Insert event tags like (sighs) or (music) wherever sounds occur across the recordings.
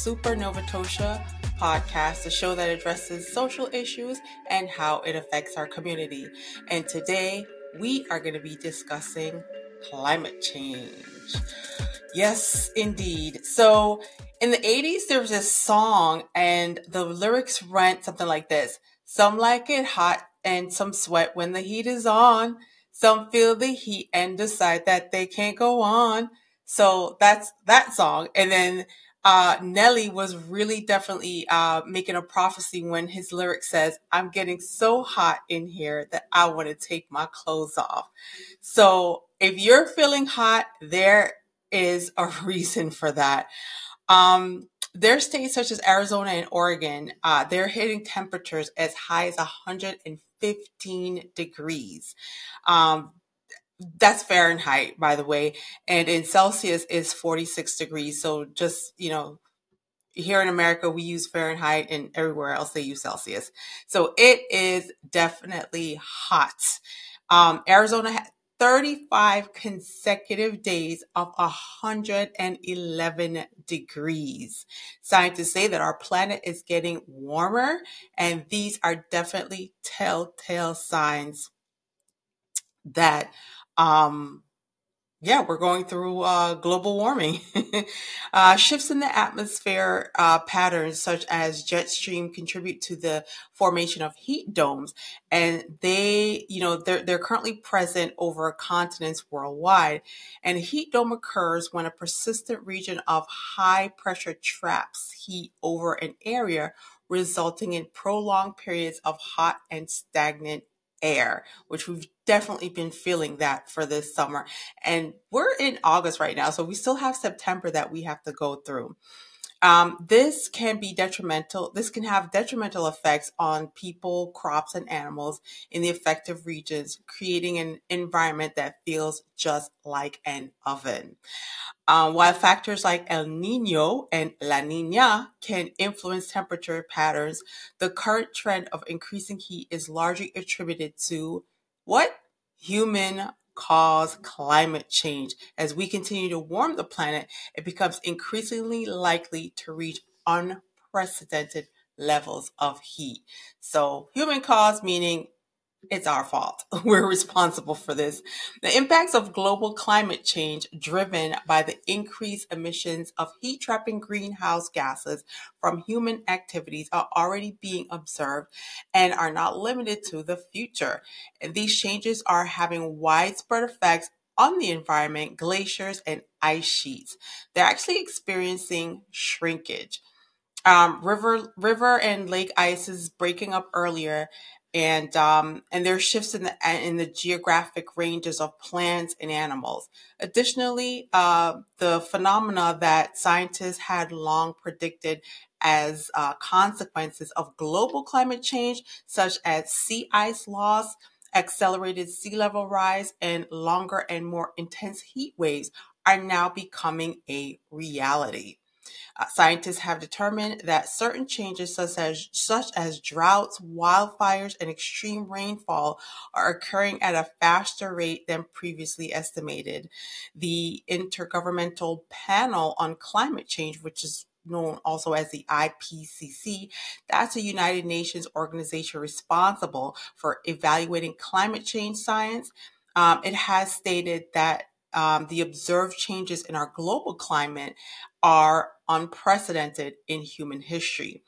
Supernova Tosha podcast, the show that addresses social issues and how it affects our community. And today we are going to be discussing climate change. Yes, indeed. So in the 80s, there was this song, and the lyrics went something like this Some like it hot, and some sweat when the heat is on. Some feel the heat and decide that they can't go on. So that's that song. And then uh, Nelly was really definitely uh, making a prophecy when his lyric says, I'm getting so hot in here that I want to take my clothes off. So if you're feeling hot, there is a (laughs) reason for that. Um, there are states such as Arizona and Oregon, uh, they're hitting temperatures as high as 115 degrees. Um, that's Fahrenheit, by the way, and in Celsius is 46 degrees. So just, you know, here in America, we use Fahrenheit and everywhere else they use Celsius. So it is definitely hot. Um, Arizona had 35 consecutive days of 111 degrees. Scientists say that our planet is getting warmer, and these are definitely telltale signs that um, yeah, we're going through uh, global warming. (laughs) uh, shifts in the atmosphere uh, patterns, such as jet stream, contribute to the formation of heat domes, and they, you know, they're they're currently present over continents worldwide. And heat dome occurs when a persistent region of high pressure traps heat over an area, resulting in prolonged periods of hot and stagnant air, which we've definitely been feeling that for this summer. And we're in August right now, so we still have September that we have to go through. Um, this can be detrimental. This can have detrimental effects on people, crops, and animals in the affected regions, creating an environment that feels just like an oven. Um, while factors like El Nino and La Nina can influence temperature patterns, the current trend of increasing heat is largely attributed to what? Human caused climate change. As we continue to warm the planet, it becomes increasingly likely to reach unprecedented levels of heat. So, human caused meaning it's our fault. (laughs) We're responsible for this. The impacts of global climate change driven by the increased emissions of heat trapping greenhouse gases from human activities are already being observed and are not limited to the future. These changes are having widespread effects on the environment, glaciers, and ice sheets. They're actually experiencing shrinkage. Um, river, river and lake ice is breaking up earlier, and um, and there are shifts in the in the geographic ranges of plants and animals. Additionally, uh, the phenomena that scientists had long predicted as uh, consequences of global climate change, such as sea ice loss, accelerated sea level rise, and longer and more intense heat waves, are now becoming a reality. Uh, scientists have determined that certain changes, such as such as droughts, wildfires, and extreme rainfall, are occurring at a faster rate than previously estimated. The Intergovernmental Panel on Climate Change, which is known also as the IPCC. That's a United Nations organization responsible for evaluating climate change science. Um, it has stated that um, the observed changes in our global climate are unprecedented in human history.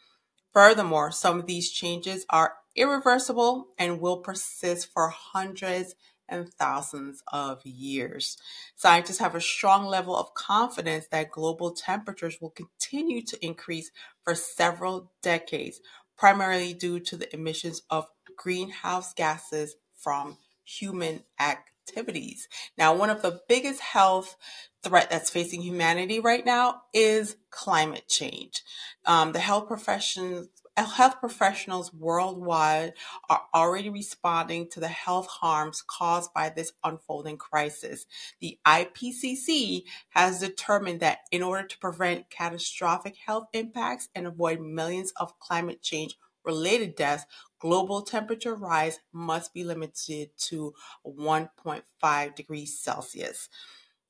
Furthermore, some of these changes are irreversible and will persist for hundreds and thousands of years. Scientists have a strong level of confidence that global temperatures will continue to increase for several decades, primarily due to the emissions of greenhouse gases from human activity activities. Now, one of the biggest health threat that's facing humanity right now is climate change. Um, the health professions health professionals worldwide are already responding to the health harms caused by this unfolding crisis. The IPCC has determined that in order to prevent catastrophic health impacts and avoid millions of climate change related deaths, global temperature rise must be limited to 1.5 degrees Celsius.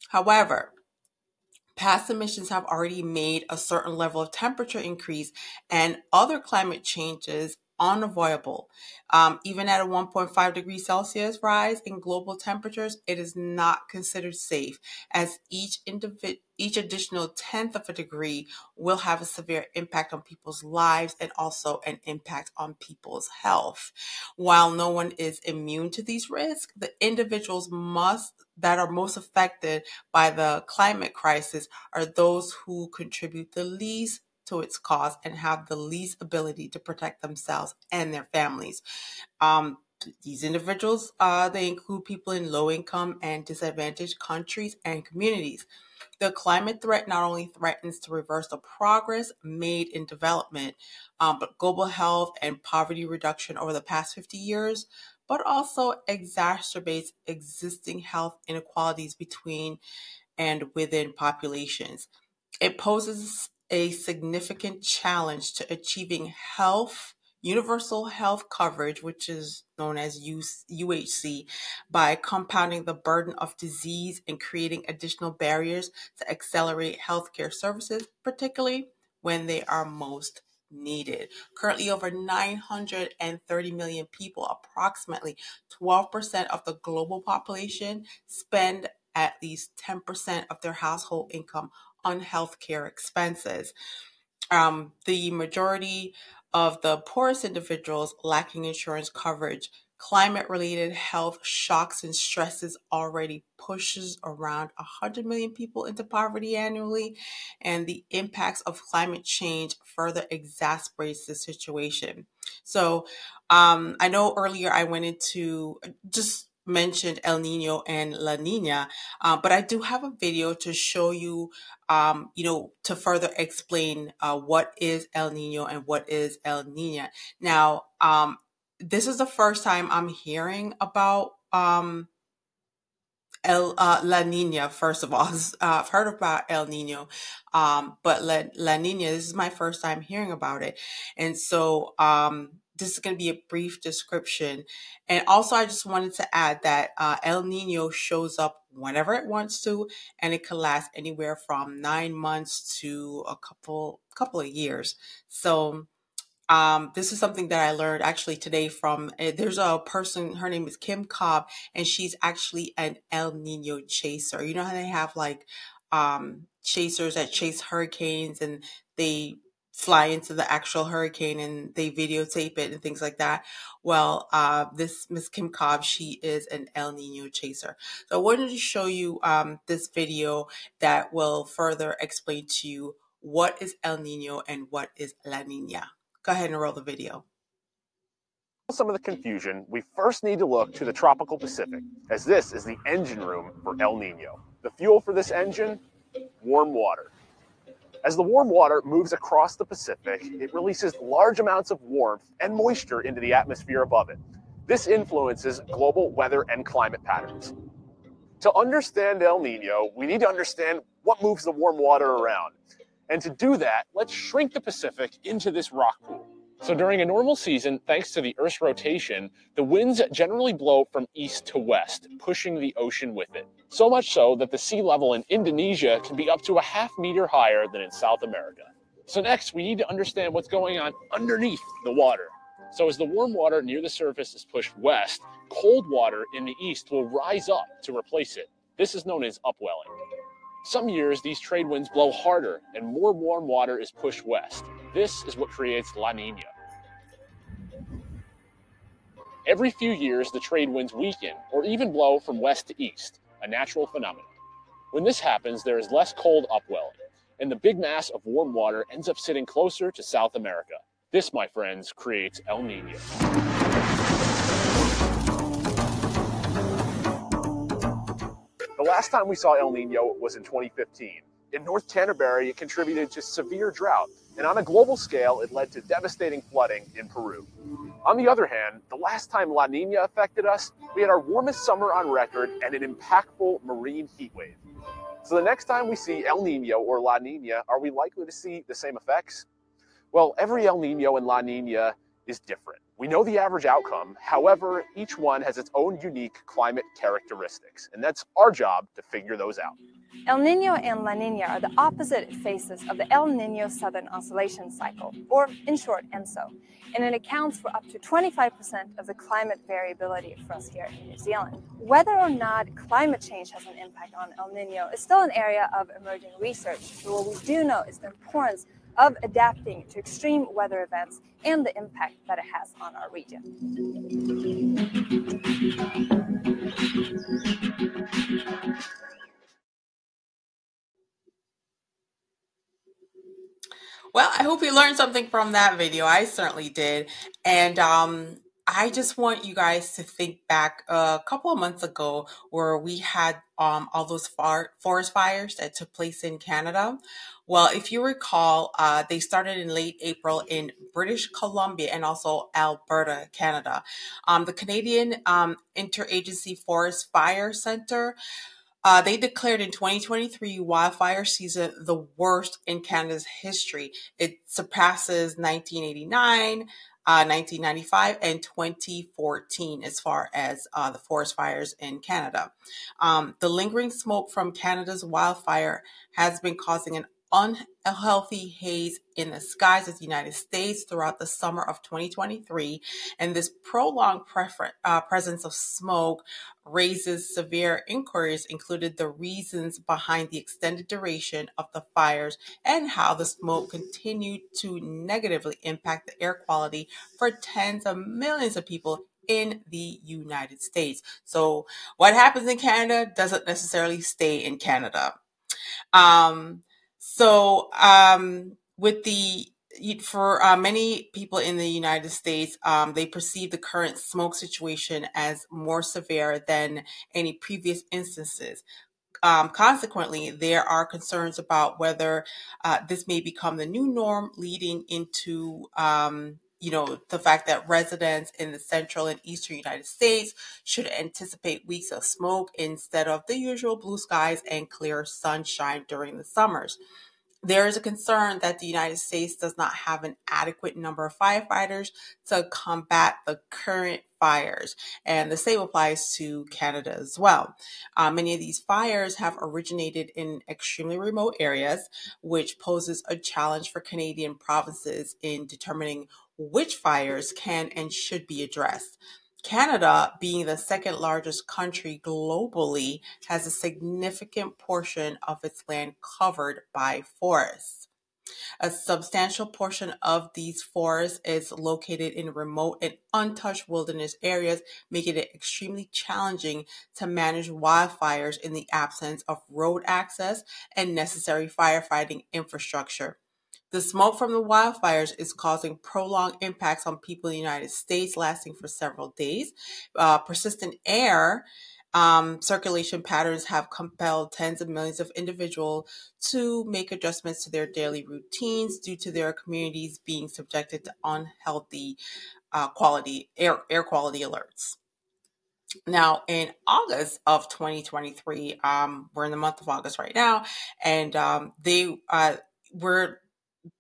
However, past emissions have already made a certain level of temperature increase and other climate changes unavoidable. Um, even at a 1.5 degrees Celsius rise in global temperatures, it is not considered safe, as each individ- each additional tenth of a degree will have a severe impact on people's lives and also an impact on people's health. While no one is immune to these risks, the individuals must that are most affected by the climate crisis are those who contribute the least to its cause and have the least ability to protect themselves and their families. Um, these individuals, uh, they include people in low income and disadvantaged countries and communities. The climate threat not only threatens to reverse the progress made in development, um, but global health and poverty reduction over the past 50 years, but also exacerbates existing health inequalities between and within populations. It poses a significant challenge to achieving health, universal health coverage, which is known as UHC, by compounding the burden of disease and creating additional barriers to accelerate healthcare services, particularly when they are most needed. Currently, over 930 million people, approximately 12% of the global population, spend at least 10% of their household income on healthcare expenses. Um, the majority of the poorest individuals lacking insurance coverage climate related health shocks and stresses already pushes around 100 million people into poverty annually and the impacts of climate change further exacerbates the situation so um, i know earlier i went into just mentioned El Nino and La Nina, uh, but I do have a video to show you, um, you know, to further explain uh, what is El Nino and what is El Nina. Now, um, this is the first time I'm hearing about um, El uh, La Nina. First of all, (laughs) I've heard about El Nino, um, but La, La Nina. This is my first time hearing about it, and so um, this is going to be a brief description. And also, I just wanted to add that uh, El Nino shows up whenever it wants to, and it can last anywhere from nine months to a couple couple of years. So. Um, this is something that I learned actually today from uh, there's a person her name is Kim Cobb and she's actually an El Nino chaser. You know how they have like um, chasers that chase hurricanes and they fly into the actual hurricane and they videotape it and things like that. Well, uh, this Miss Kim Cobb, she is an El Nino chaser. So I wanted to show you um, this video that will further explain to you what is El Nino and what is La Nina. Go ahead and roll the video. Some of the confusion, we first need to look to the tropical Pacific, as this is the engine room for El Nino. The fuel for this engine, warm water. As the warm water moves across the Pacific, it releases large amounts of warmth and moisture into the atmosphere above it. This influences global weather and climate patterns. To understand El Nino, we need to understand what moves the warm water around. And to do that, let's shrink the Pacific into this rock pool. So during a normal season, thanks to the Earth's rotation, the winds generally blow from east to west, pushing the ocean with it. So much so that the sea level in Indonesia can be up to a half meter higher than in South America. So next, we need to understand what's going on underneath the water. So as the warm water near the surface is pushed west, cold water in the east will rise up to replace it. This is known as upwelling. Some years, these trade winds blow harder and more warm water is pushed west. This is what creates La Nina. Every few years, the trade winds weaken or even blow from west to east, a natural phenomenon. When this happens, there is less cold upwelling, and the big mass of warm water ends up sitting closer to South America. This, my friends, creates El Nino. The last time we saw El Nino was in 2015. In North Canterbury, it contributed to severe drought, and on a global scale, it led to devastating flooding in Peru. On the other hand, the last time La Nina affected us, we had our warmest summer on record and an impactful marine heat wave. So the next time we see El Nino or La Nina, are we likely to see the same effects? Well, every El Nino and La Nina is different. We know the average outcome. However, each one has its own unique climate characteristics, and that's our job to figure those out. El Nino and La Nina are the opposite phases of the El Nino Southern Oscillation Cycle, or in short, ENSO, and it accounts for up to 25% of the climate variability for us here in New Zealand. Whether or not climate change has an impact on El Nino is still an area of emerging research, but what we do know is the importance of adapting to extreme weather events and the impact that it has on our region. Well, I hope you learned something from that video. I certainly did. And um, I just want you guys to think back a couple of months ago where we had um, all those forest fires that took place in Canada. Well, if you recall, uh, they started in late April in British Columbia and also Alberta, Canada. Um, the Canadian um, Interagency Forest Fire Center uh, they declared in 2023 wildfire season the worst in Canada's history. It surpasses 1989, uh, 1995, and 2014 as far as uh, the forest fires in Canada. Um, the lingering smoke from Canada's wildfire has been causing an unhealthy haze in the skies of the United States throughout the summer of 2023. And this prolonged prefer- uh, presence of smoke raises severe inquiries, included the reasons behind the extended duration of the fires and how the smoke continued to negatively impact the air quality for tens of millions of people in the United States. So, what happens in Canada doesn't necessarily stay in Canada. Um, so, um, with the for uh, many people in the United States, um, they perceive the current smoke situation as more severe than any previous instances. Um, consequently, there are concerns about whether uh, this may become the new norm, leading into um, you know the fact that residents in the central and eastern United States should anticipate weeks of smoke instead of the usual blue skies and clear sunshine during the summers. There is a concern that the United States does not have an adequate number of firefighters to combat the current fires, and the same applies to Canada as well. Uh, many of these fires have originated in extremely remote areas, which poses a challenge for Canadian provinces in determining which fires can and should be addressed. Canada, being the second largest country globally, has a significant portion of its land covered by forests. A substantial portion of these forests is located in remote and untouched wilderness areas, making it extremely challenging to manage wildfires in the absence of road access and necessary firefighting infrastructure. The smoke from the wildfires is causing prolonged impacts on people in the United States, lasting for several days. Uh, persistent air um, circulation patterns have compelled tens of millions of individuals to make adjustments to their daily routines due to their communities being subjected to unhealthy uh, quality air, air quality alerts. Now, in August of 2023, um, we're in the month of August right now, and um, they uh, were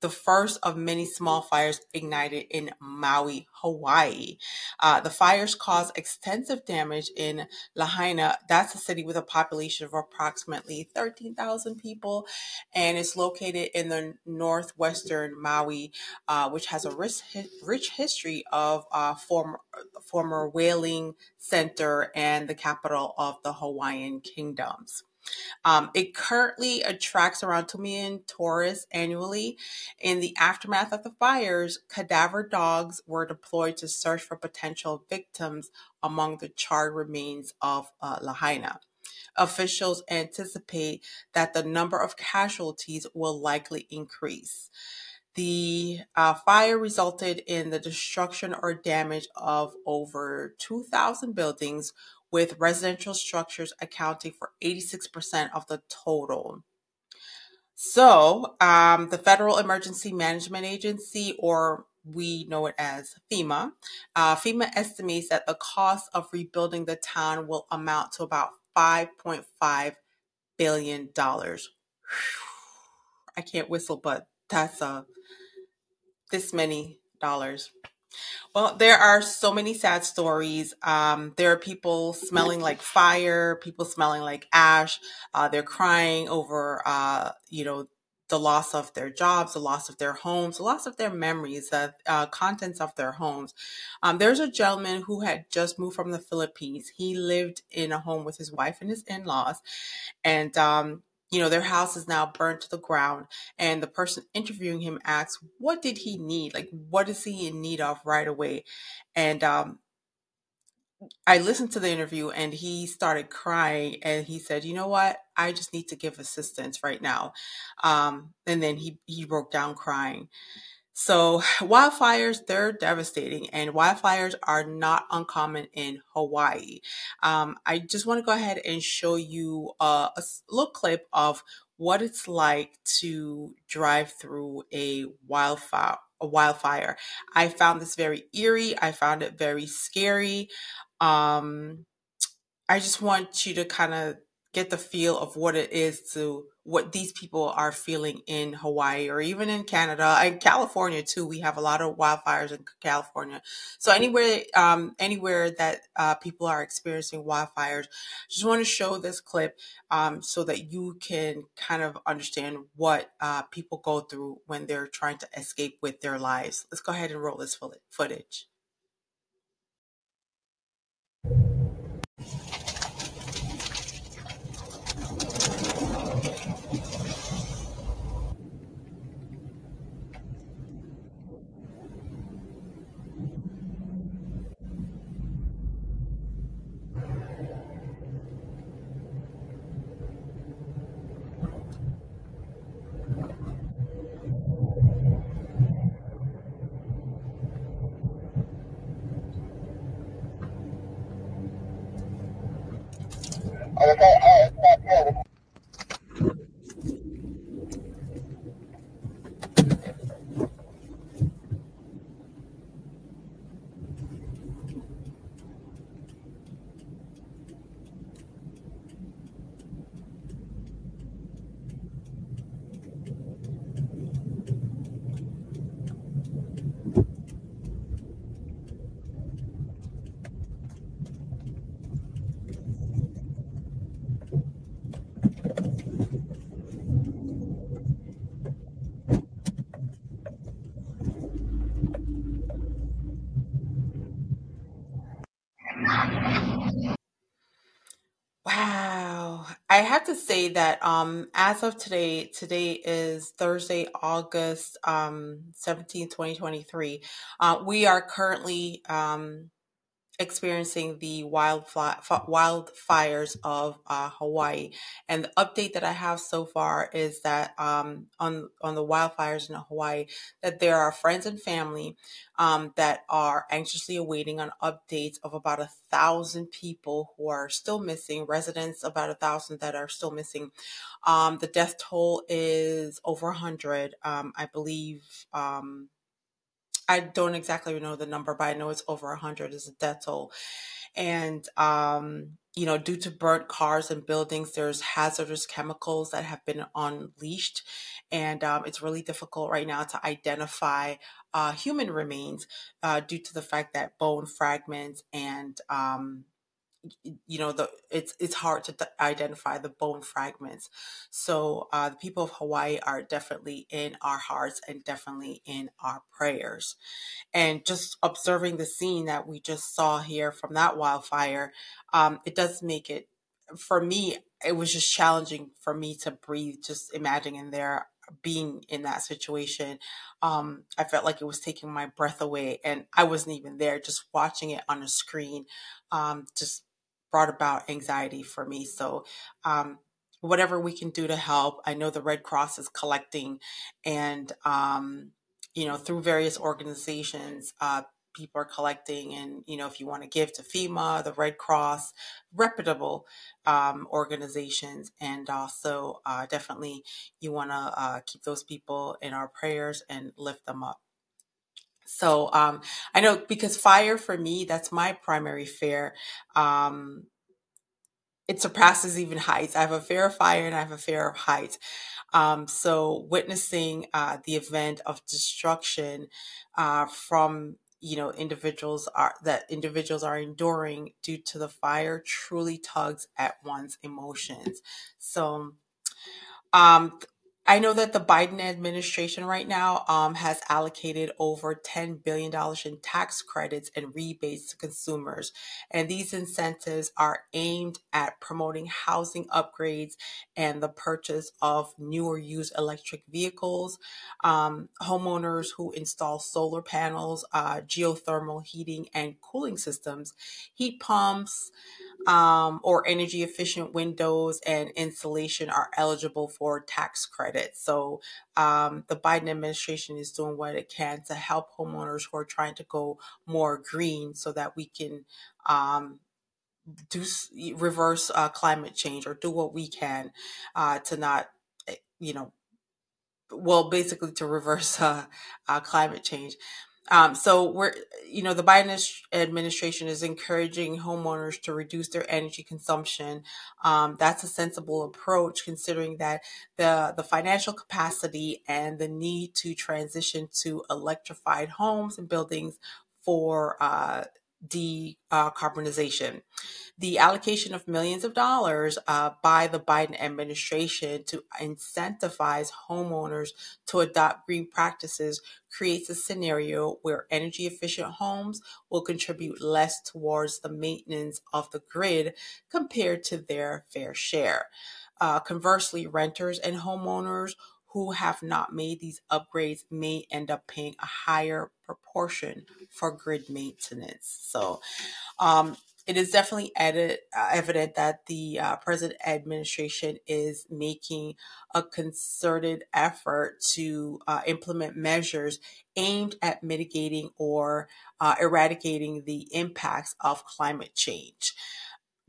the first of many small fires ignited in Maui, Hawaii. Uh, the fires caused extensive damage in Lahaina. That's a city with a population of approximately 13,000 people, and it's located in the northwestern Maui, uh, which has a rich, rich history of uh, former, former whaling center and the capital of the Hawaiian kingdoms. Um, it currently attracts around 2 million tourists annually. In the aftermath of the fires, cadaver dogs were deployed to search for potential victims among the charred remains of uh, Lahaina. Officials anticipate that the number of casualties will likely increase. The uh, fire resulted in the destruction or damage of over 2,000 buildings, with residential structures accounting for 86% of the total. So, um, the Federal Emergency Management Agency, or we know it as FEMA, uh, FEMA estimates that the cost of rebuilding the town will amount to about $5.5 billion. I can't whistle, but that's uh, this many dollars. Well, there are so many sad stories. Um, there are people smelling like fire, people smelling like ash. Uh, they're crying over, uh, you know, the loss of their jobs, the loss of their homes, the loss of their memories, the uh, contents of their homes. Um, there's a gentleman who had just moved from the Philippines. He lived in a home with his wife and his in laws. And um, you know, their house is now burnt to the ground. And the person interviewing him asks, what did he need? Like, what is he in need of right away? And um, I listened to the interview and he started crying and he said, you know what? I just need to give assistance right now. Um, and then he, he broke down crying. So wildfires, they're devastating and wildfires are not uncommon in Hawaii. Um, I just want to go ahead and show you a, a little clip of what it's like to drive through a wildfire a wildfire. I found this very eerie. I found it very scary. Um, I just want you to kind of get the feel of what it is to what these people are feeling in Hawaii or even in Canada and California too. We have a lot of wildfires in California. So anywhere, um, anywhere that uh, people are experiencing wildfires, just want to show this clip um, so that you can kind of understand what uh, people go through when they're trying to escape with their lives. Let's go ahead and roll this footage. Wow. I have to say that um as of today, today is Thursday, August um 17, 2023. Uh, we are currently um experiencing the wildfires of uh, Hawaii. And the update that I have so far is that um, on on the wildfires in Hawaii, that there are friends and family um, that are anxiously awaiting on updates of about a thousand people who are still missing. Residents, about a thousand that are still missing. Um, the death toll is over a hundred. Um, I believe um, I don't exactly know the number, but I know it's over 100 is a death toll. And, um, you know, due to burnt cars and buildings, there's hazardous chemicals that have been unleashed. And um, it's really difficult right now to identify uh, human remains uh, due to the fact that bone fragments and um, you know the it's it's hard to identify the bone fragments. So uh, the people of hawaii are definitely in our hearts and definitely in our prayers. And just observing the scene that we just saw here from that wildfire um, it does make it for me it was just challenging for me to breathe just imagining there being in that situation. Um, i felt like it was taking my breath away and i wasn't even there just watching it on a screen um, just brought about anxiety for me. So, um, whatever we can do to help, I know the Red Cross is collecting, and um, you know through various organizations, uh, people are collecting. And you know, if you want to give to FEMA, the Red Cross, reputable um, organizations, and also uh, definitely you want to uh, keep those people in our prayers and lift them up. So um, I know because fire for me, that's my primary fear. Um, it surpasses even heights. I have a fear of fire and I have a fear of heights. Um, so witnessing uh, the event of destruction uh, from you know individuals are that individuals are enduring due to the fire truly tugs at one's emotions so um I know that the Biden administration right now um, has allocated over $10 billion in tax credits and rebates to consumers. And these incentives are aimed at promoting housing upgrades and the purchase of newer used electric vehicles. Um, homeowners who install solar panels, uh, geothermal heating and cooling systems, heat pumps, um, or energy efficient windows and insulation are eligible for tax credits. So um, the Biden administration is doing what it can to help homeowners who are trying to go more green so that we can um, do reverse uh, climate change or do what we can uh, to not, eh, you know, well, basically to reverse uh, uh climate change. Um, so we're, you know, the Biden administration is encouraging homeowners to reduce their energy consumption. Um, that's a sensible approach, considering that the the financial capacity and the need to transition to electrified homes and buildings for uh, decarbonization. The allocation of millions of dollars uh, by the Biden administration to incentivize homeowners to adopt green practices creates a scenario where energy efficient homes will contribute less towards the maintenance of the grid compared to their fair share. Uh, conversely, renters and homeowners who have not made these upgrades may end up paying a higher proportion for grid maintenance. So, um, it is definitely edit, uh, evident that the uh, present administration is making a concerted effort to uh, implement measures aimed at mitigating or uh, eradicating the impacts of climate change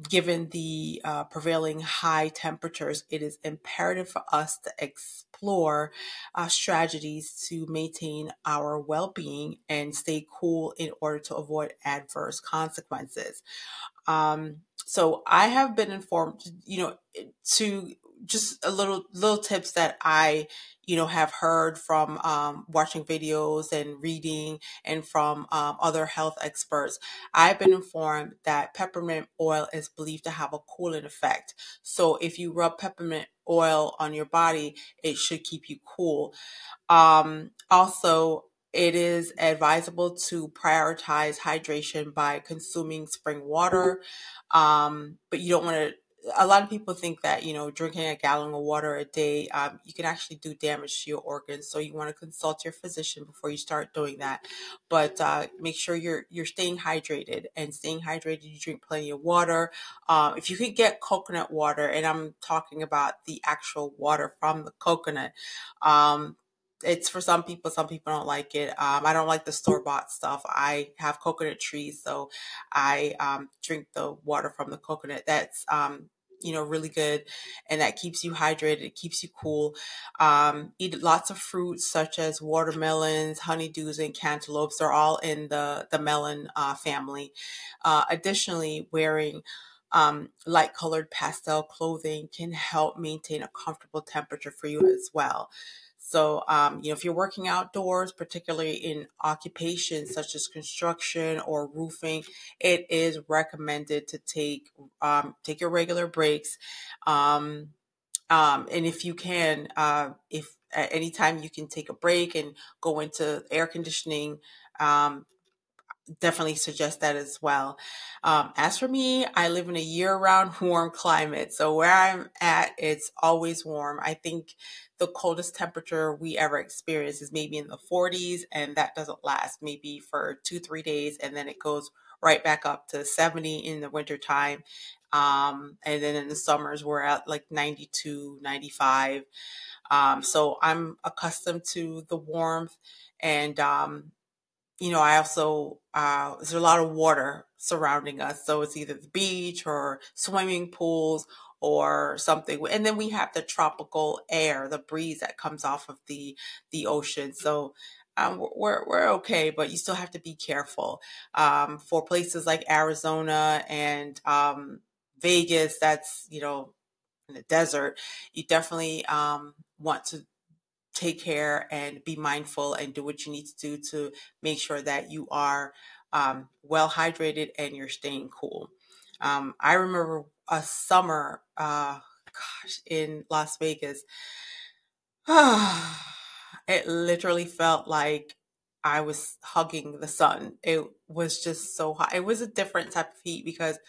given the uh, prevailing high temperatures, it is imperative for us to explore uh, strategies to maintain our well being and stay cool in order to avoid adverse consequences. Um, so I have been informed, you know, to just a little little tips that I you know have heard from um, watching videos and reading and from um, other health experts. I've been informed that peppermint oil is believed to have a cooling effect. So if you rub peppermint oil on your body, it should keep you cool. Um, also, it is advisable to prioritize hydration by consuming spring water, um, but you don't want to a lot of people think that you know drinking a gallon of water a day um, you can actually do damage to your organs so you want to consult your physician before you start doing that. But uh, make sure you're you're staying hydrated and staying hydrated you drink plenty of water. Um, if you can get coconut water and i'm talking about the actual water from the coconut um, it's for some people some people don't like it. Um, i don't like the store-bought stuff. I have coconut trees so i um, drink the water from the coconut. That's um, you know really good and that keeps you hydrated it keeps you cool. Um, eat lots of fruits such as watermelons honeydews and cantaloupes. They're all in the the melon uh, family. Uh, additionally wearing um, light colored pastel clothing can help maintain a comfortable temperature for you as well. So, um, you know, if you're working outdoors, particularly in occupations such as construction or roofing, it is recommended to take um, take your regular breaks. Um, um, and if you can, uh, if at any time you can take a break and go into air conditioning, um, definitely suggest that as well. Um, as for me, I live in a year round (laughs) warm climate. So where I'm at, it's always warm. I think the coldest temperature we ever experience is maybe in the 40s, and that doesn't last maybe for two, three days, and then it goes right back up to 70 in the wintertime. Um, and then in the summers, we're at like 92, 95. Um, so I'm accustomed to the warmth and um, you know, I also, uh, there's a lot of water surrounding us. So it's either the beach or swimming pools or something. And then we have the tropical air, the breeze that comes off of the, the ocean. So, um, we're, we're okay, but you still have to be careful. Um, for places like Arizona and, um, Vegas, that's, you know, in the desert, you definitely, um, want to take care and be mindful and do what you need to do to make sure that you are um, well hydrated and you're staying cool. Um, I remember a summer, uh, gosh, in Las Vegas. (sighs) it literally felt like I was hugging the sun. It was just so hot. It was a different type of heat because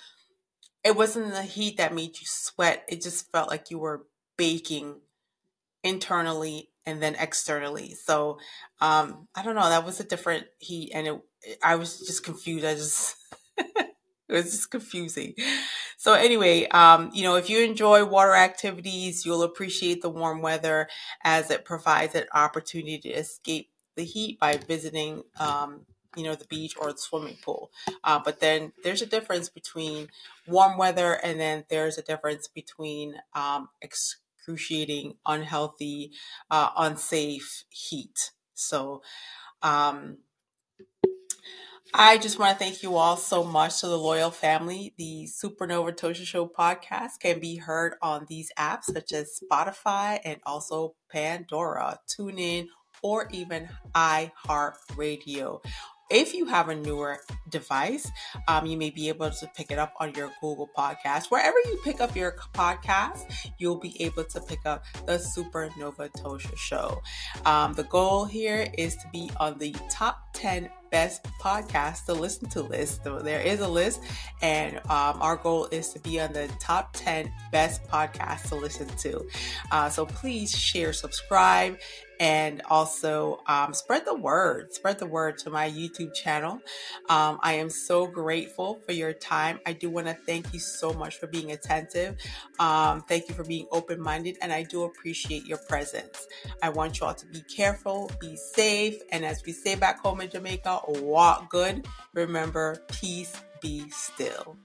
it wasn't the heat that made you sweat. It just felt like you were baking internally and then externally. So um, I don't know. That was a different heat, and it. I was just confused. I just (laughs) it was just confusing. So anyway, um, you know, if you enjoy water activities, you'll appreciate the warm weather as it provides an opportunity to escape the heat by visiting um, you know the beach or the swimming pool. Uh, but then there's a difference between warm weather and then there's a difference between um, excruciating unhealthy uh, unsafe heat. So um, I just want to thank you all so much to the loyal family. The Supernova Tosha Show podcast can be heard on these apps such as Spotify and also Pandora, TuneIn, or even iHeartRadio. If you have a newer device, um, you may be able to pick it up on your Google Podcast. Wherever you pick up your podcast, you'll be able to pick up the Supernova Tosha Show. Um, the goal here is to be on the top 10 best podcasts to listen to list. So there is a list, and um, our goal is to be on the top 10 best podcasts to listen to. Uh, so please share, subscribe, and also um, spread the word. Spread the word to my YouTube channel. Um, I am so grateful for your time. I do want to thank you so much for being attentive. Um, thank you for being open minded, and I do appreciate your presence. I want you all to be careful, be safe, and as we say back home in Jamaica, walk good. Remember, peace be still.